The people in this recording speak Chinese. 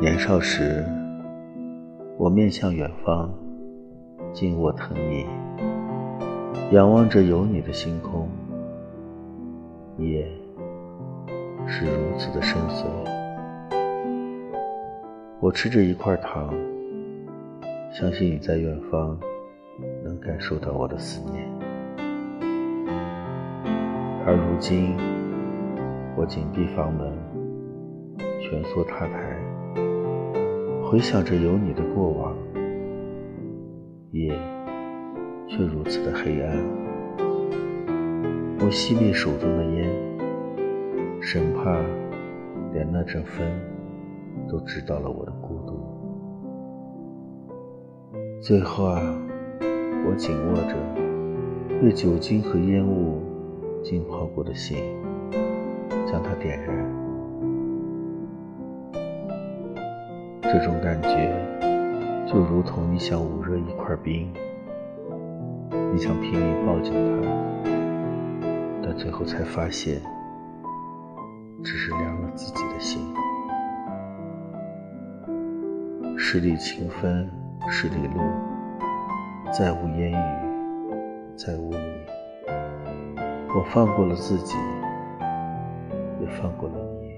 年少时，我面向远方，紧握藤椅，仰望着有你的星空，夜是如此的深邃。我吃着一块糖，相信你在远方能感受到我的思念。而如今，我紧闭房门，蜷缩榻台，回想着有你的过往，夜却如此的黑暗。我熄灭手中的烟，生怕连那阵风都知道了我的孤独。最后啊，我紧握着被酒精和烟雾浸泡过的心。将它点燃，这种感觉就如同你想捂热一块冰，你想拼命抱紧它，但最后才发现，只是凉了自己的心。十里清风，十里路，再无烟雨，再无你，我放过了自己。也放过了你。